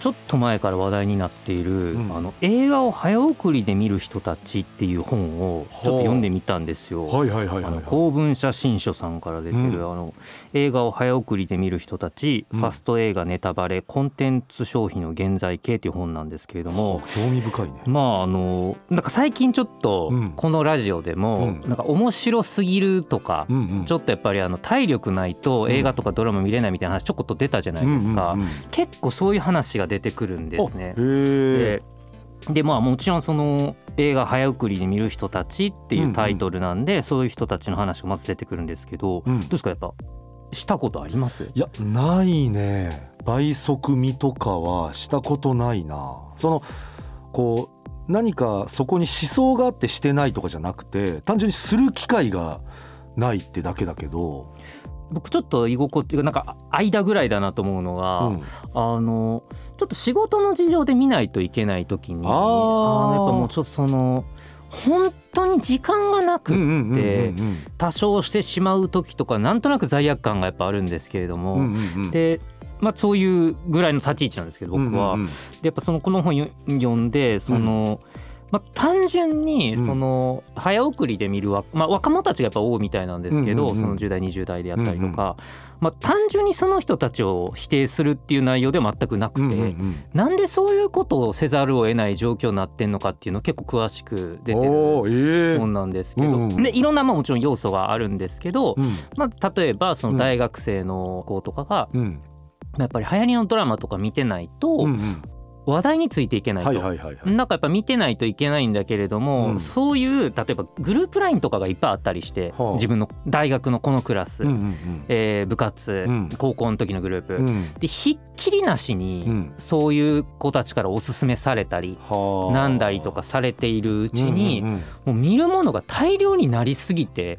ちょっと前から話題になっている、うん。あの映画を早送りで見る人たちっていう本をちょっと読んでみたんですよ。はいはいはいあのはい。公文写真書さんから出てる、うん。あの映画を早送りで見る人たち、うん。ファスト映画ネタバレコンテンツ消費の現在形っていう本なんですけれども、興味深いね。まああのなんか最近ちょっとうん。このラジオでも、うん。なんか面白すぎるとか、うんうん。ちょっとやっぱりあの体力ないと映画とかドラマ見れないみたいな話ちょこっと出たじゃないですか、結構そういう話が出てくるんですね。ででまあもちろんその映画早送りで見る人たちっていうタイトルなんで、そういう人たちの話がまず出てくるんですけど、うん。どうですか？やっぱしたことあります？いやないね。倍速見とかはしたことないな。そのこう何かそこに思想があってしてないとかじゃなくて単純にする機会がないってだけだけど、僕ちょっと居心地がなんか間ぐらいだなと思うのが、うん、あのちょっと仕事の事情で見ないといけない時にあー。のやっぱもうちょっとその本当に時間がなくって、うんうんうんうん多少してしまう時とかなんとなく罪悪感がやっぱあるんですけれども、うんうんうんで、まあ、そういうぐらいの立ち位置なんですけど僕は。うんうんうんでやっぱそのこの本よ読んでその、まあ、単純にうん。その早送りで見るわ、まあ、若者たちがやっぱ多いみたいなんですけど、その10代20代でやったりとか、まあ、単純にその人たちを否定するっていう内容では全くなくて、うなんでそういうことをせざるを得ない状況になってんのかっていうの結構詳しく出てる本なんですけど、でいろんなまあもちろん要素があるんですけど、うん。まあ、例えばその大学生の子とかが、うん。やっぱり流行りのドラマとか見てないと話題についていけないと。なんかやっぱ見てないといけないんだけれども、うん。そういう例えばグループラインとかがいっぱいあったりして、はあ自分の大学のこのクラス、うんうんえー部活、うん。高校の時のグループ、うん。うんでひっきりなしに、うん。そういう子たちからおすすめされたりはあ。なんだりとかされているうちに、うんもう見るものが大量になりすぎて、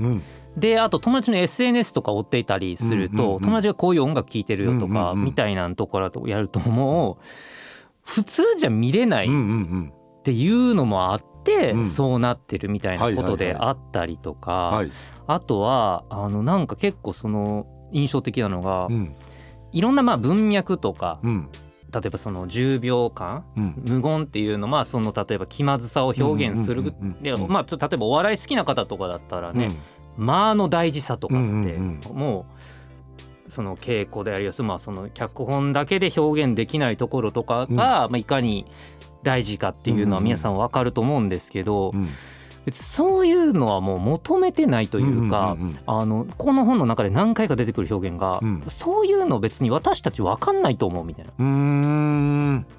であと友達の SNS とか追っていたりすると、うんうんうん友達がこういう音楽聴いてるよとか、みたいなところとやるともう普通じゃ見れないっていうのもあって、うん。そうなってるみたいなことであったりとか、はい。あとはあのなんか結構その印象的なのが、うん。いろんなまあ文脈とかうん。例えばその10秒間うん。無言っていうのまあその例えば気まずさを表現するまあ例えばお笑い好きな方とかだったらね、間の大事さとかって、もうその稽古でありやす。まあその脚本だけで表現できないところとかが、まあ、いかに大事かっていうのは皆さん分かると思うんですけど、うん。別にそういうのはもう求めてないというか、あのこの本の中で何回か出てくる表現が、うん。そういうの別に私たち分かんないと思うみたいな。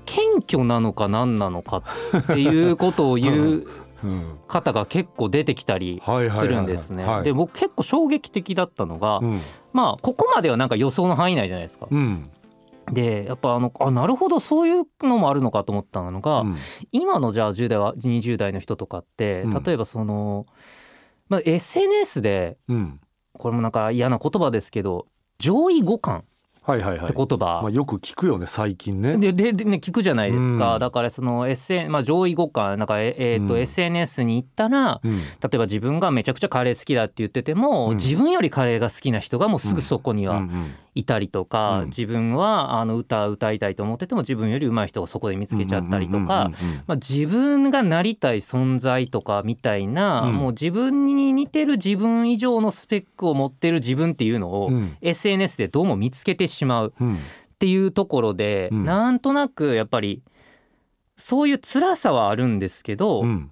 謙虚なのか何なのかっていうことを言ううん方が結構出てきたりするんですね。はい。で僕結構衝撃的だったのが、うん。まあここまではなんか予想の範囲内じゃないですか。うん。でやっぱあのあなるほどそういうのもあるのかと思ったのが、うん。今のじゃあ10代は20代の人とかってうん。例えばその、まあ、SNS でうん。これもなんか嫌な言葉ですけど上位互換はいはいはい。って言葉、まあよく聞くよね最近ね。でででね聞くじゃないですか、うん。だからその SN、まあ、上位互換なんかえ、えーとうん。SNS に行ったらうん。例えば自分がめちゃくちゃカレー好きだって言ってても、うん。自分よりカレーが好きな人がもうすぐそこにはいたりとか、うん。自分はあの歌歌いたいと思ってても自分より上手い人がそこで見つけちゃったりとか、自分がなりたい存在とかみたいな、うん。もう自分に似てる自分以上のスペックを持ってる自分っていうのを、うん。うん SNS でどうも見つけてしまううん。っていうところで、うん。なんとなくやっぱりそういう辛さはあるんですけど、うん。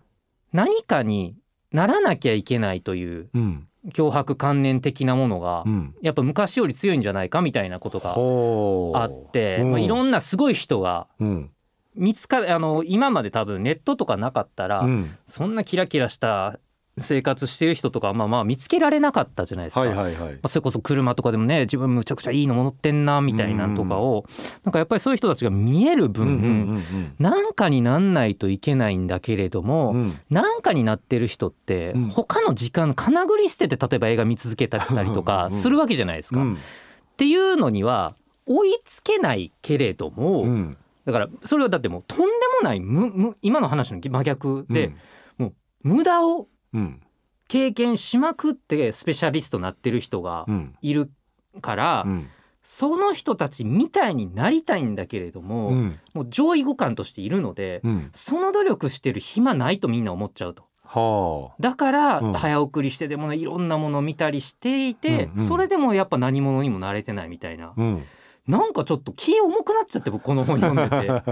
何かにならなきゃいけないといううん脅迫観念的なものが、うん。やっぱ昔より強いんじゃないかみたいなことがあって、うん。まあ、いろんなすごい人がうん。見つかあの今まで多分ネットとかなかったら、うん。そんなキラキラした生活してる人とかはまあまあ見つけられなかったじゃないですか、はいはいはい。まあそれこそ車とかでもね自分むちゃくちゃいいの乗ってんなみたいなのとかを、なんかやっぱりそういう人たちが見える分、うんうんなんかになんないといけないんだけれども、うん。うんなんかになってる人ってうん。他の時間かなぐり捨てて例えば映画見続けたりとかうんするわけじゃないですか。うん。っていうのには追いつけないけれども、うん。だからそれはだってもうとんでもないむむ今の話の真逆で、無駄をうん経験しまくってスペシャリストになってる人がうん。いるから、うん。その人たちみたいになりたいんだけれども、うん。もう上位互換としているので、うん。その努力してる暇ないとみんな思っちゃうと。はだからうん。早送りしてでもねいろんなものを見たりしていて、うんうん。それでもやっぱ何者にもなれてないみたいな。あうんなんかちょっと気重くなっちゃって僕この本読んでて。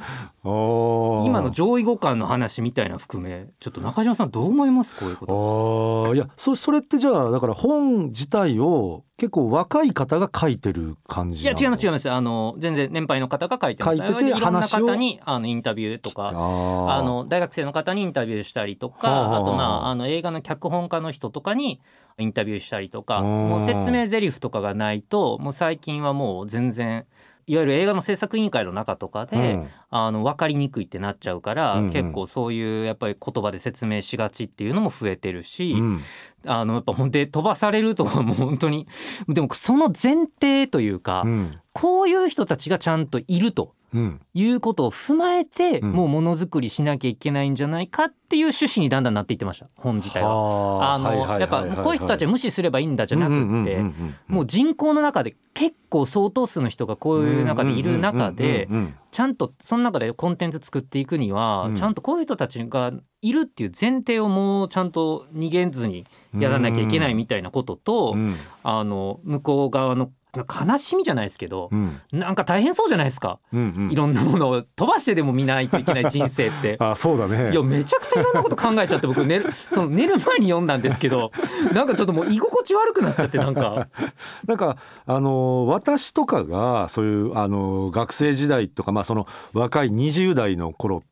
今の上位互換の話みたいな含めちょっと中島さんどう思います？こういうこと。ああいやそそれってじゃあだから本自体を結構若い方が書いてる感じいや違います違いまます。あの全然年配の方が書いてます。書いてていろんな方にあのインタビューとかああの大学生の方にインタビューしたりとか、はあとまああ。の映画の脚本家の人とかにインタビューしたりとかうん。もう説明台詞とかがないともう最近はもう全然いわゆる映画の制作委員会の中とかで、うん。あの分かりにくいってなっちゃうから、うんうん。結構そういうやっぱり言葉で説明しがちっていうのも増えてるし、うん。あのやっぱほんで飛ばされるとかもう本当にでもその前提というか、うん。こういう人たちがちゃんといると。うん。いうことを踏まえて、うん。もうものづくりしなきゃいけないんじゃないかっていう趣旨にだんだんなっていってました。本自体は。あのやっぱはいこういう人たちは無視すればいいんだじゃなくって、もう人口の中で結構相当数の人がこういう中でいる中でちゃんとその中でコンテンツ作っていくには、うん。ちゃんとこういう人たちがいるっていう前提をもうちゃんと逃げずにやらなきゃいけないみたいなことと、うん。あの向こう側の悲しみじゃないですけどう、ん。なんか大変そうじゃないですか。うんうん。いろんなものを。飛ばしてでも見ないといけない人生って。あそうだね。いやめちゃくちゃいろんなこと考えちゃって僕寝る その寝る前に読んだんですけどなんかちょっともう居心地悪くなっちゃってなんか。なんかあの私とかがそういうあの学生時代とかまあその若い20代の頃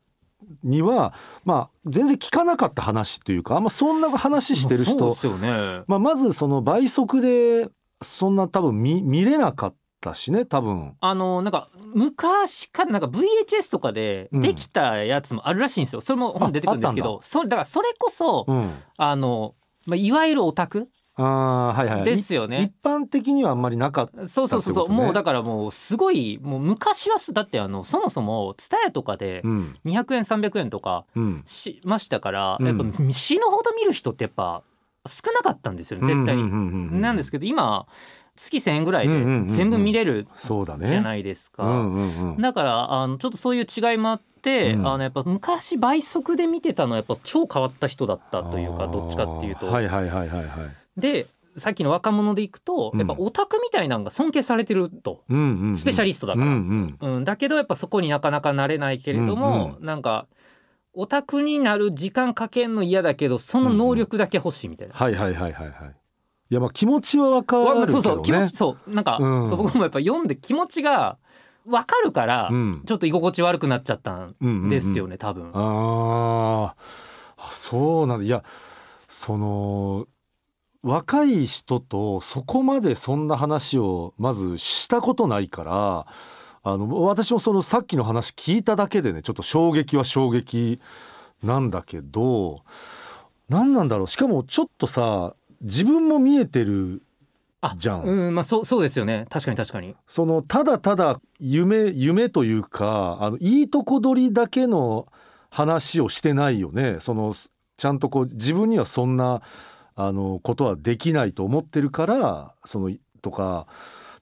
にはまあ全然聞かなかった話っていうかあんまそんな話してる人そうですよね。まあ、まずその倍速でそんな多分見見れなかったしね多分。あのなんか昔からなんか VHS とかでできたやつもあるらしいんですよ、それも本出てくるんですけどそれだからそれこそ、うん、あの、まあ、いわゆるオタクあーはいはい。ですよね。い一般的にはあんまりなかったそうそうそうそう、もうだからもうすごいもう昔はすだってあのそもそも TSUTAYA とかでうん。200円300円とかうん。しましたから、うん。やっぱ死ぬほど見る人ってやっぱ少なかったんですよね絶対に。なんですけど今月1,000円ぐらいで全部見れるそうだねじゃないですか。だからあのちょっとそういう違いもあって、うん。あのやっぱ昔倍速で見てたのはやっぱ超変わった人だったというかどっちかっていうと。はいはいはいはいはい。でさっきの若者でいくとうん。やっぱオタクみたいなのが尊敬されてると、スペシャリストだから。うんだけどやっぱそこになかなかなれないけれども、なんかオタクになる時間かけんの嫌だけどその能力だけ欲しいみたいな。はいはいはいはいはい。いやまあ気持ちはわかるけどね。わそうそう気持ちそうなんか、うん。そう僕もやっぱ読んで気持ちが分かるから、うん。ちょっと居心地悪くなっちゃったんうんうんうん。ですよね、多分。あー。あそうなんだ。いやその若い人とそこまでそんな話をまずしたことないからあの私もそのさっきの話聞いただけでねちょっと衝撃は衝撃なんだけど何なんだろう？しかもちょっとさ自分も見えてるあじゃん。うんまあそうそうですよね確かに確かに。そのただただ夢夢というかあのいいとこ取りだけの話をしてないよねそのちゃんとこう自分にはそんなあのことはできないと思ってるからそのとかだ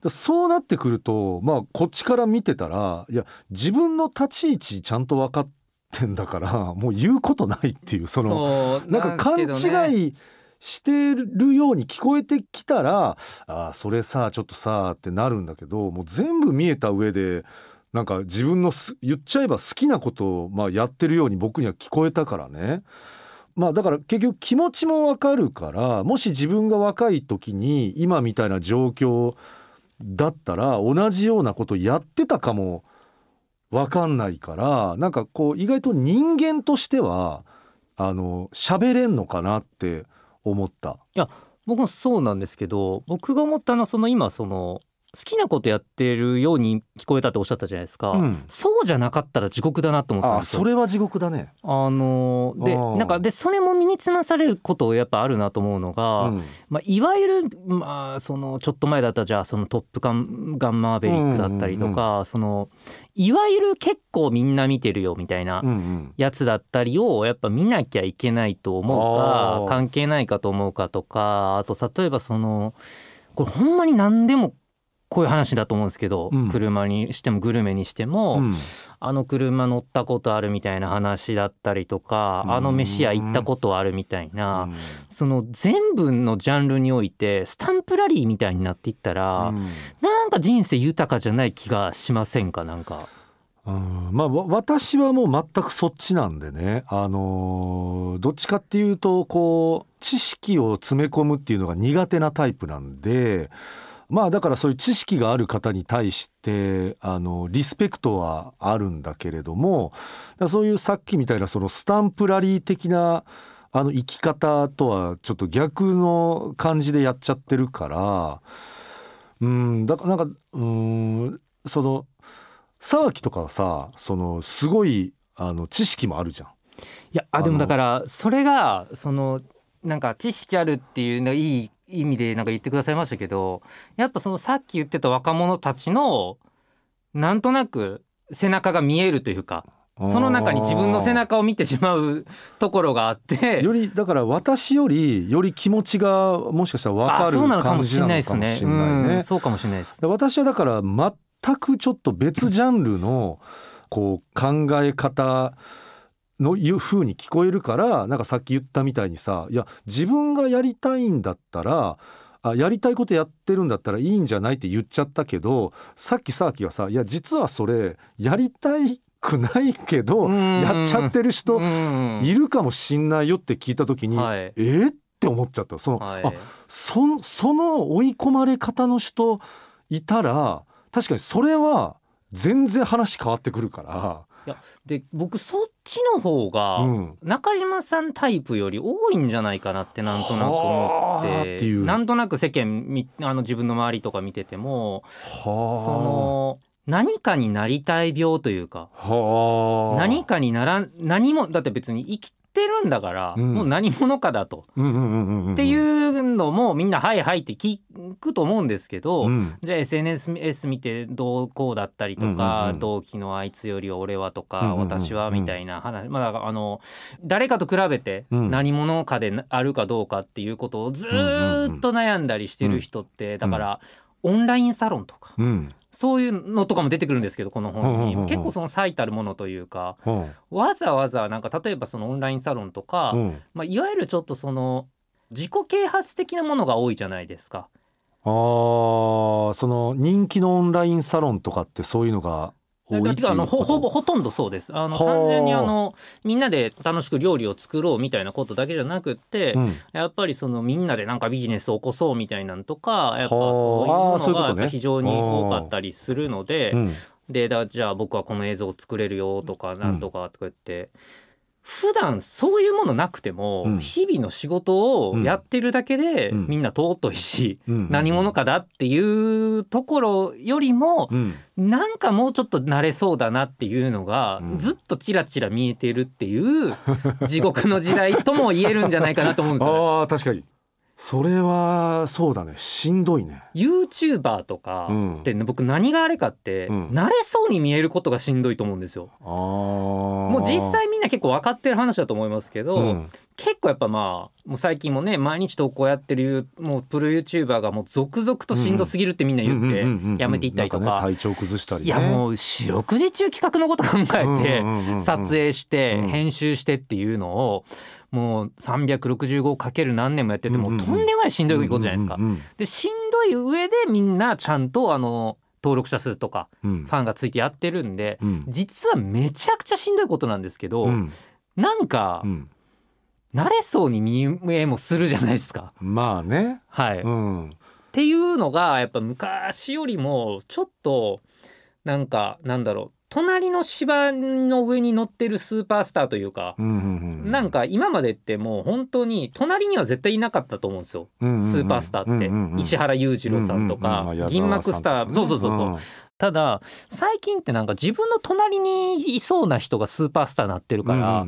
そうなってくるとまあこっちから見てたらいや自分の立ち位置ちゃんと分かってんだからもう言うことないっていうそのなんか勘違いしてるように聞こえてきたらあーそれさちょっとさってなるんだけどもう全部見えた上でなんか自分のす言っちゃえば好きなことをまあやってるように僕には聞こえたからね。まあだから結局気持ちもわかるからもし自分が若い時に今みたいな状況だったら同じようなことやってたかも分かんないからなんかこう意外と人間としてはあの喋れんのかなって思った。いや僕もそうなんですけど僕が思ったのはその今その好きなことやってるように聞こえたっておっしゃったじゃないですか、うん、そうじゃなかったら地獄だなと思ったんあですよ。それは地獄だね。あのでなんかでそれも身につまされることやっぱあるなと思うのが、うん。まあ、いわゆる、まあ、そのちょっと前だったらじゃあその「トップガン」ガンマーヴェリックだったりとか、そのいわゆる結構みんな見てるよみたいなうんうん。やつだったりをやっぱ見なきゃいけないと思うか関係ないかと思うかとかあと例えばそのこれほんまに何でもこういう話だと思うんですけど、うん。車にしてもグルメにしても、うん。あの車乗ったことあるみたいな話だったりとか、うん。あの飯屋行ったことあるみたいな、うん。その全部のジャンルにおいてスタンプラリーみたいになっていったら、うん。なんか人生豊かじゃない気がしませんかなんか。うん。まあわ私はもう全くそっちなんでね。あのーどっちかっていうとこう知識を詰め込むっていうのが苦手なタイプなんでまあだからそういう知識がある方に対してあのリスペクトはあるんだけれどもそういうさっきみたいなそのスタンプラリー的なあの生き方とはちょっと逆の感じでやっちゃってるからうんだからなんかうんその沢木とかはさそのすごいあの知識もあるじゃん。いやあでもだからそれがそのなんか知識あるっていうのいい意味でなんか言ってくださいましたけどやっぱそのさっき言ってた若者たちのなんとなく背中が見えるというかその中に自分の背中を見てしまうところがあって。よりだから私よりより気持ちがもしかしたら分かるあそうなのか感もしれじないですね。うんそうかもしれないです。で私はだから全くちょっと別ジャンルのこう考え方のいう風に聞こえるからなんかさっき言ったみたいにさいや自分がやりたいんだったらあやりたいことやってるんだったらいいんじゃないって言っちゃったけどさっきさっきはさいや実はそれやりたくないけどうん。やっちゃってる人うん。いるかもしんないよって聞いた時に、はい。えーって思っちゃった。その、はい。あそその追い込まれ方の人いたら確かにそれは全然話変わってくるかで僕そっちの方が、中島さんタイプより多いんじゃないかなってなんとなく思っていう。なんとなく世間みあの自分の周りとか見ててもはあ。その何かになりたい病というかはあ。何かにならん何もだって別に生きてるんだから、うん。もう何者かだと、っていうのもみんな「はいはい」って聞くと思うんですけど、うん。じゃあ SNS 見てどうこうだったりとか、同期のあいつより俺はとか、私はみたいな話、まああの誰かと比べてうん。何者かであるかどうかっていうことをずーっと悩んだりしてる人って、だからオンラインサロンとかうんそういうのとかも出てくるんですけどこの本に、うんうん結構その最たるものというかうん。わざわざなんか例えばそのオンラインサロンとか、うん。まあ、いわゆるちょっとその自己啓発的なものが多いじゃないですか。あーその人気のオンラインサロンとかってそういうのが多いっていうあのほほぼほとんどそうです。あのはあ。単純にあのみんなで楽しく料理を作ろうみたいなことだけじゃなくって、うん。やっぱりそのみんなでなんかビジネスを起こそうみたいなんとかやっぱそういうものが非常に多かったりするので、うん。でだじゃあ僕はこの映像を作れるよとかなんとかとか言って、普段そういうものなくても、うん。日々の仕事をやってるだけで、うん。みんな尊いし、うん。何者かだっていうところよりも、うん。なんかもうちょっと慣れそうだなっていうのが、うん。ずっとチラチラ見えてるっていう地獄の時代とも言えるんじゃないかなと思うんですよね。あー確かにそれはそうだね。しんどいね。YouTuber とかうん。って僕何があれかって、うん。慣れそうに見えることがしんどいと思うんですよ。あももう実際みんな結構分かってる話だと思いますけど、うん。結構やっぱまあもう最近もね毎日投稿やってるもうプロ YouTuber がもう続々としんどすぎるってみんな言ってうんうんうんうんやめていったりとか,、ね体調崩したりね。いやもう四六時中企画のこと考えて、うんうんうんうん。撮影して、うん。編集してっていうのをもう365かける何年もやっててもうとんでもないしんどいことじゃないですか。でしんどい上でみんなちゃんとあの登録者数とかうん。ファンがついてやってるんでうん。実はめちゃくちゃしんどいことなんですけど、うん。なんかうん。慣れそうに見えもするじゃないですか。まあね。はい、っうん。ていうのがやっぱ昔よりもちょっとなんかなんだろ隣の芝の上に乗ってるスーパースターというか、なんか今までってもう本当に隣には絶対いなかったと思うんですよ、スーパースターって、石原裕次郎さんとか、銀幕スター、そうそうそうそう、ただ最近ってなんか自分の隣にいそうな人がスーパースターになってるから、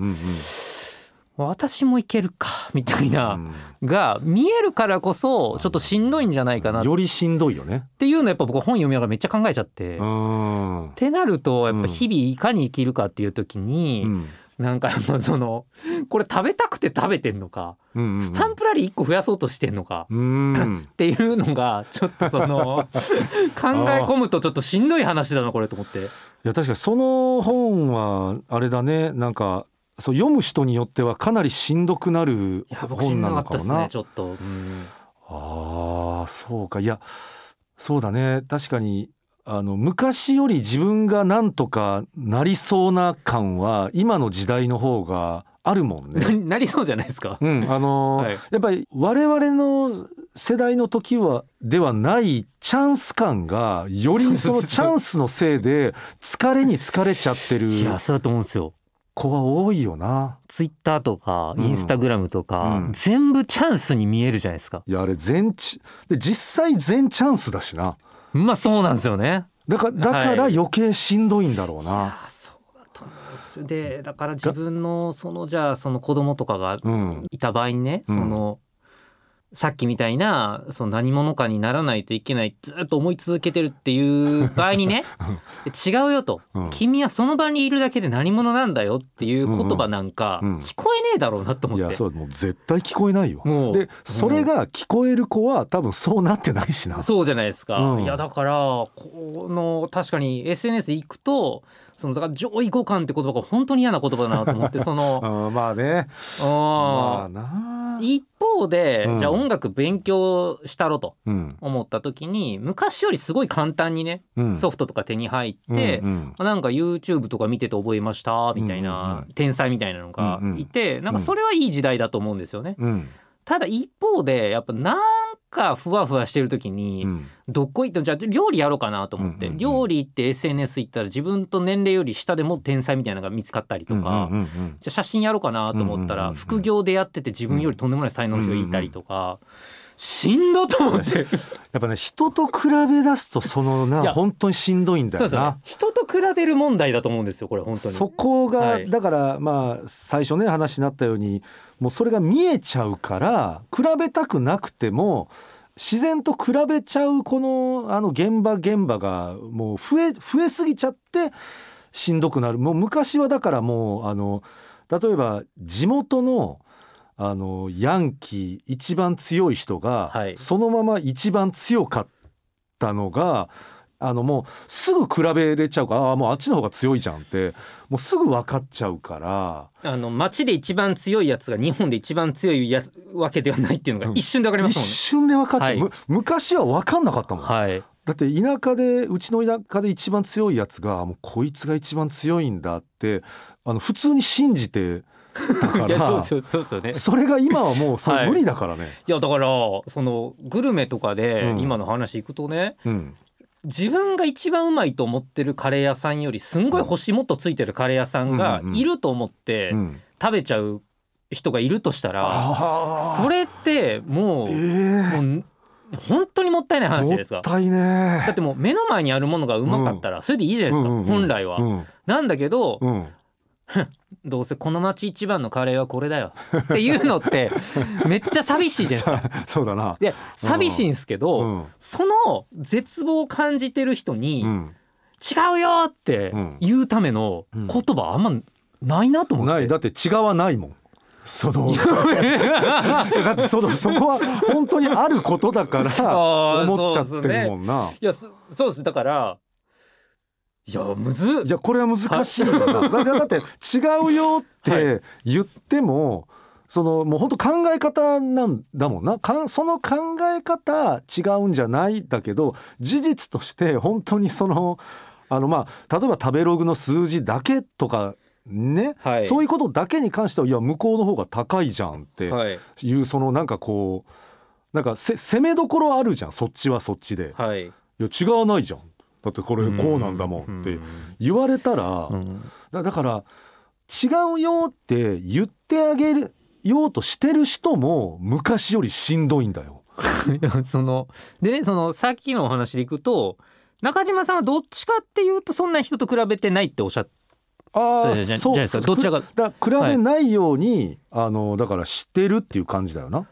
私もいけるか みたいな、うん。が見えるからこそちょっとしんどいんじゃないかな。っよりしんどいよね。ていうのやっぱ僕本読みながらめっちゃ考えちゃって。っうん。てなるとやっぱ日々いかに生きるかっていう時に、うん。なんかそのこれ食べたくて食べてんのか、スタンプラリー1個増やそうとしてんのか、うん。っていうのがちょっとその 考え込むとちょっとしんどい話だなこれと思って。いや確かにその本はあれだね。なんかそう読む人によってはかなりしんどくなる本なのかもな。ねちょっと。うんああそうかいやそうだね確かにあの昔より自分がなんとかなりそうな感は今の時代の方があるもん なね。なりそうじゃないですか？うん、あのーはいやっぱり我々の世代の時はではないチャンス感がよりそのチャンスのせいで疲れに疲れちゃってるいやそうだと思うんですよ。子は多いよな。ツイッターとかうんインスタグラムとか、うん全部チャンスに見えるじゃないですか。いやあれ全チで実際全チャンスだしな。まあそうなんですよね。だからだからはい余計しんどいんだろうな。あそうだと思うんですでだから自分のそのじゃあその子供とかがうんいた場合にね、うんそのさっきみたいなその何者かにならないといけないずっと思い続けてるっていう場合にね 違うよと、うん君はその場にいるだけで何者なんだよっていう言葉なんかうんうん聞こえねえだろうなと思って。いやそうもう絶対聞こえないよ。でそれが聞こえる子は多分そうなってないしな。そうじゃないですか、うんいやだからこの確かに SNS 行くとそのだから上位互換って言葉が本当に嫌な言葉だなと思ってその うんまあね。まああな。一方で、うん。じゃあ音楽勉強したろとうん。思った時に昔よりすごい簡単にね、うん。ソフトとか手に入って、うんなんか YouTube とか見てて覚えましたみたいな、うん。うん天才みたいなのがうんうんいて、なんかそれはいい時代だと思うんですよね。うんただ一方でやっぱなんかふわふわしてる時に、うん。どっこいってじゃあ料理やろうかなと思って、料理って SNS 行ったら自分と年齢より下でも天才みたいなのが見つかったりとか、じゃあ写真やろうかなと思ったら副業でやってて自分よりとんでもない才能の人がいたりとか、しんどと思って やっぱね人と比べ出すとそのな本当にしんどいんだよな。人と比べる問題だと思うんですよこれ本当に。そこが、はいだからまあ最初ね話になったようにもうそれが見えちゃうから比べたくなくても自然と比べちゃうこのあの現場現場がもう増え増えすぎちゃってしんどくなるもう昔はだからもうあの例えば地元のあのヤンキー一番強い人が、はい。そのまま一番強かったのがあのもうすぐ比べれちゃうからああもうあっちの方が強いじゃんってもうすぐ分かっちゃうから。あの街で一番強いやつが日本で一番強いやわけではないっていうのが一瞬でわかりま一す瞬で分かっちゃう、はい。む昔は分かんなかったもん、もんね。はい。だって田舎でうちの田舎で一番強いやつがもうこいつが一番強いんだってあの普通に信じてたからそうね。それが今はもうそ無理だからね。い。やだからそのグルメとかでうん。今の話いくとね、うん。自分が一番うまいと思ってるカレー屋さんよりすんごい星もっとついてるカレー屋さんがいると思ってうん。食べちゃう人がいるとしたら、それってもう,、ええもう本当にもったいない話じゃないですか。だってもう目の前にあるものがうまかったらそれでいいじゃないですか、本来は。うんなんだけど、うん どうせこの町一番のカレーはこれだよっていうのってめっちゃ寂しいじゃないですか。そうだな。で寂しいんですけど、うんその絶望を感じてる人に、うん違うよってうん言うためのうん言葉あんまないなと思って。ないだって違わないもん。その だってそのそこは本当にあることだから思っちゃってるもんな。いやそそうですだからいやむずっ。いやこれは難しいよな。だってだって違うよって言っても、そのもう本当考え方なんだもんな。かんその考え方違うんじゃないだけど事実として本当にそのあのまあ例えば食べログの数字だけとかね、はい。そういうことだけに関してはいや向こうの方が高いじゃんってはい。いうそのなんかこうなんかせ攻めどころあるじゃん。そっちはそっちで。はい。いや違わないじゃんだってこれこうなんだもんって言われたら、うん。だだから違うよって言ってあげるようとしてる人も昔よりしんどいんだよ。そのでねそのさっきのお話でいくと中島さんはどっちかっていうとそんな人と比べてないっておっしゃってあじゃじゃじゃないです。かどちらが。だから比べないように、あのだから知ってるっていう感じだよな。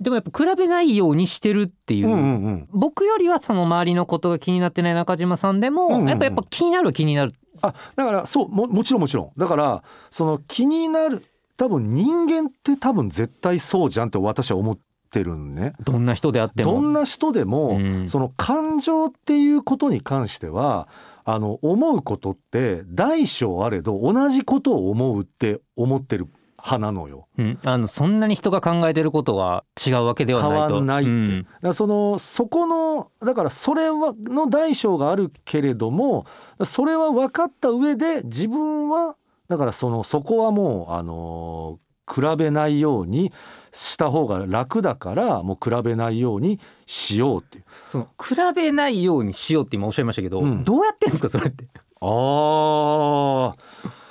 でもやっぱ比べないようにしてるっていう。う、んうんうん。僕よりはその周りのことが気になってない中島さんでも、うんうんうん。やっぱやっぱ気になるは気になる。あだからそうももちろんもちろん。だからその気になる多分人間って多分絶対そうじゃんって私は思ってるんね。どんな人であっても。どんな人でも、うん。その感情っていうことに関してはあの思うことって大小あれど同じことを思うって思ってる派なのよ。うん、あのそんなに人が考えてることは違うわけではないと。変わんないって。うん。だそのそこのだからそれはの大小があるけれどもそれは分かった上で自分はだからそのそこはもうあの比べないようにした方が楽だからもう比べないようにしようっていう。その比べないようにしようって今おっしゃいましたけど、うん。どうやってんですかそれって。ああ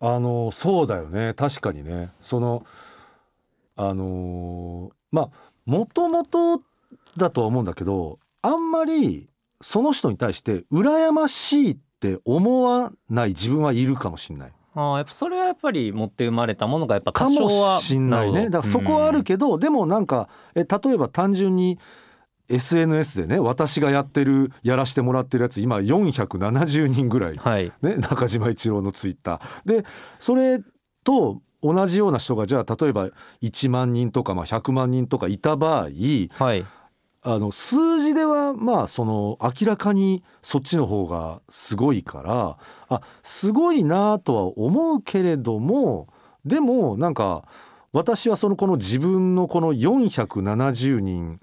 あのそうだよね。確かにね。そのあのまあもともとだとは思うんだけどあんまりその人に対して羨ましいって思わない自分はいるかもしれない。ああやっぱそれはやっぱり持って生まれたものがやっぱか多少はもしんないね。だからそこはあるけど、でもなんかえ例えば単純に SNS でね私がやってるやらしてもらってるやつ今470人ぐらい。はい。ね、中島一郎のツイッター。でそれと同じような人がじゃあ例えば1万人とかまあ100万人とかいた場合はい。あの数字ではまあその明らかにそっちの方がすごいからあすごいなとは思うけれどもでもなんか私はそのこの自分のこの470人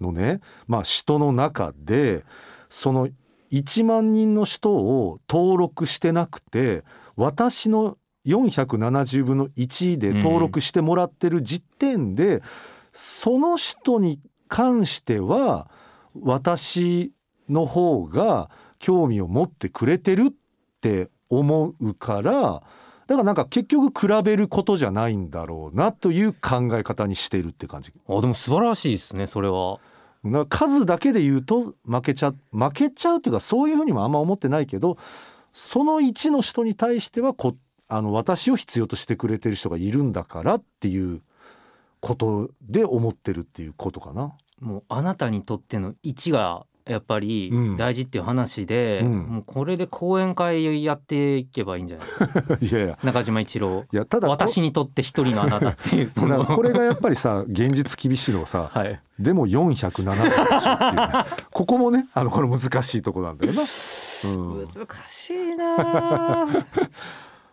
のねまあ人の中でその1万人の人を登録してなくて私の470分の1で登録してもらってる時点で、その人に関しては私の方が興味を持ってくれてるって思うからだからなんか結局比べることじゃないんだろうなという考え方にしてるって感じ。あでも素晴らしいですねそれはな数だけで言うと負けちゃ負けちゃうっていうかそういうふうにもあんま思ってないけどその1の人に対してはこあの私を必要としてくれてる人がいるんだからっていうことで思ってるっていうことかな。もうあなたにとっての位置がやっぱりうん。大事っていう話で、うん。もうこれで講演会やっていけばいいんじゃないですか？いやいや。中島一郎。いやただこ私にとって一人のあなたっていう その。これがやっぱりさ現実厳しいのさ はい。でも470でしょっていう、ね、ここもねあのこれ難しいとこなんだよな。うん、難しいなあ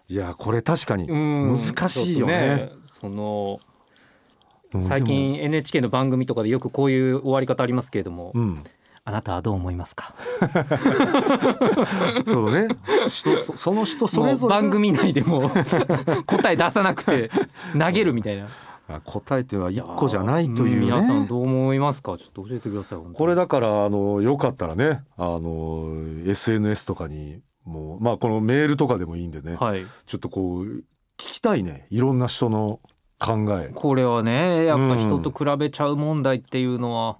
いやこれ確かにうん。難しいよね。ちょっとそのうん最近 NHK の番組とかでよくこういう終わり方ありますけれどもうんあなたはどう思いますか？そうね。人そその人それぞれが。番組内でも 答え出さなくて投げるみたいな。あ答えては一個じゃないというね。ん皆さんどう思いますか？ちょっと教えてくださいこれだからあのよかったらねあの SNS とかにもうまあこのメールとかでもいいんでね、はい。ちょっとこう聞きたいね。いろんな人の考え。これはねやっぱ人と比べちゃう問題っていうのは、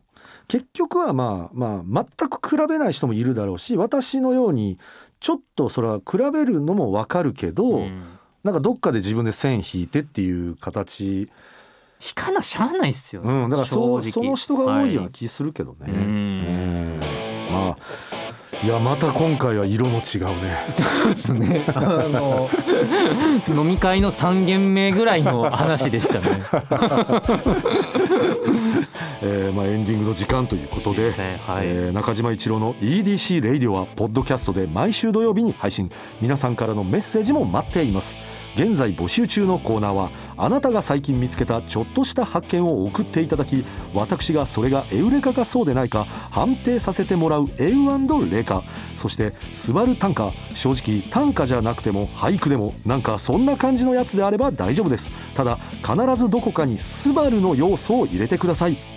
結局はまあまあ全く比べない人もいるだろうし私のようにちょっとそれは比べるのもわかるけど、うん。なんかどっかで自分で線引いてっていう形、引かなしゃあないっすよね、うん、だからそその人が多いようはな気するけどね。うんねえ。まあいやまた今回は色も違うね。そうですね。あの飲み会の3軒目ぐらいの話でしたね えーまあ、エンディングの時間ということで、ねはい。えー中島一郎の EDC レイディオはポッドキャストで毎週土曜日に配信。皆さんからのメッセージも待っています。現在募集中のコーナーはあなたが最近見つけたちょっとした発見を送っていただき私がそれがエウレカかそうでないか判定させてもらうエウレカ。そして「スバル短歌」正直短歌じゃなくても俳句でも。なんかそんな感じのやつであれば大丈夫です。ただ必ずどこかに「スバルの要素を入れてください。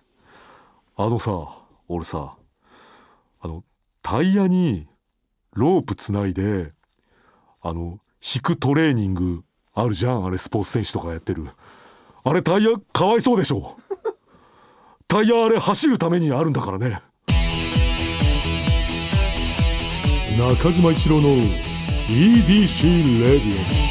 あのさ俺さあのタイヤにロープつないであの引くトレーニングあるじゃん？あれスポーツ選手とかやってる。あれタイヤかわいそうでしょ？タイヤあれ走るためにあるんだからね。中島一郎の EDC レディオ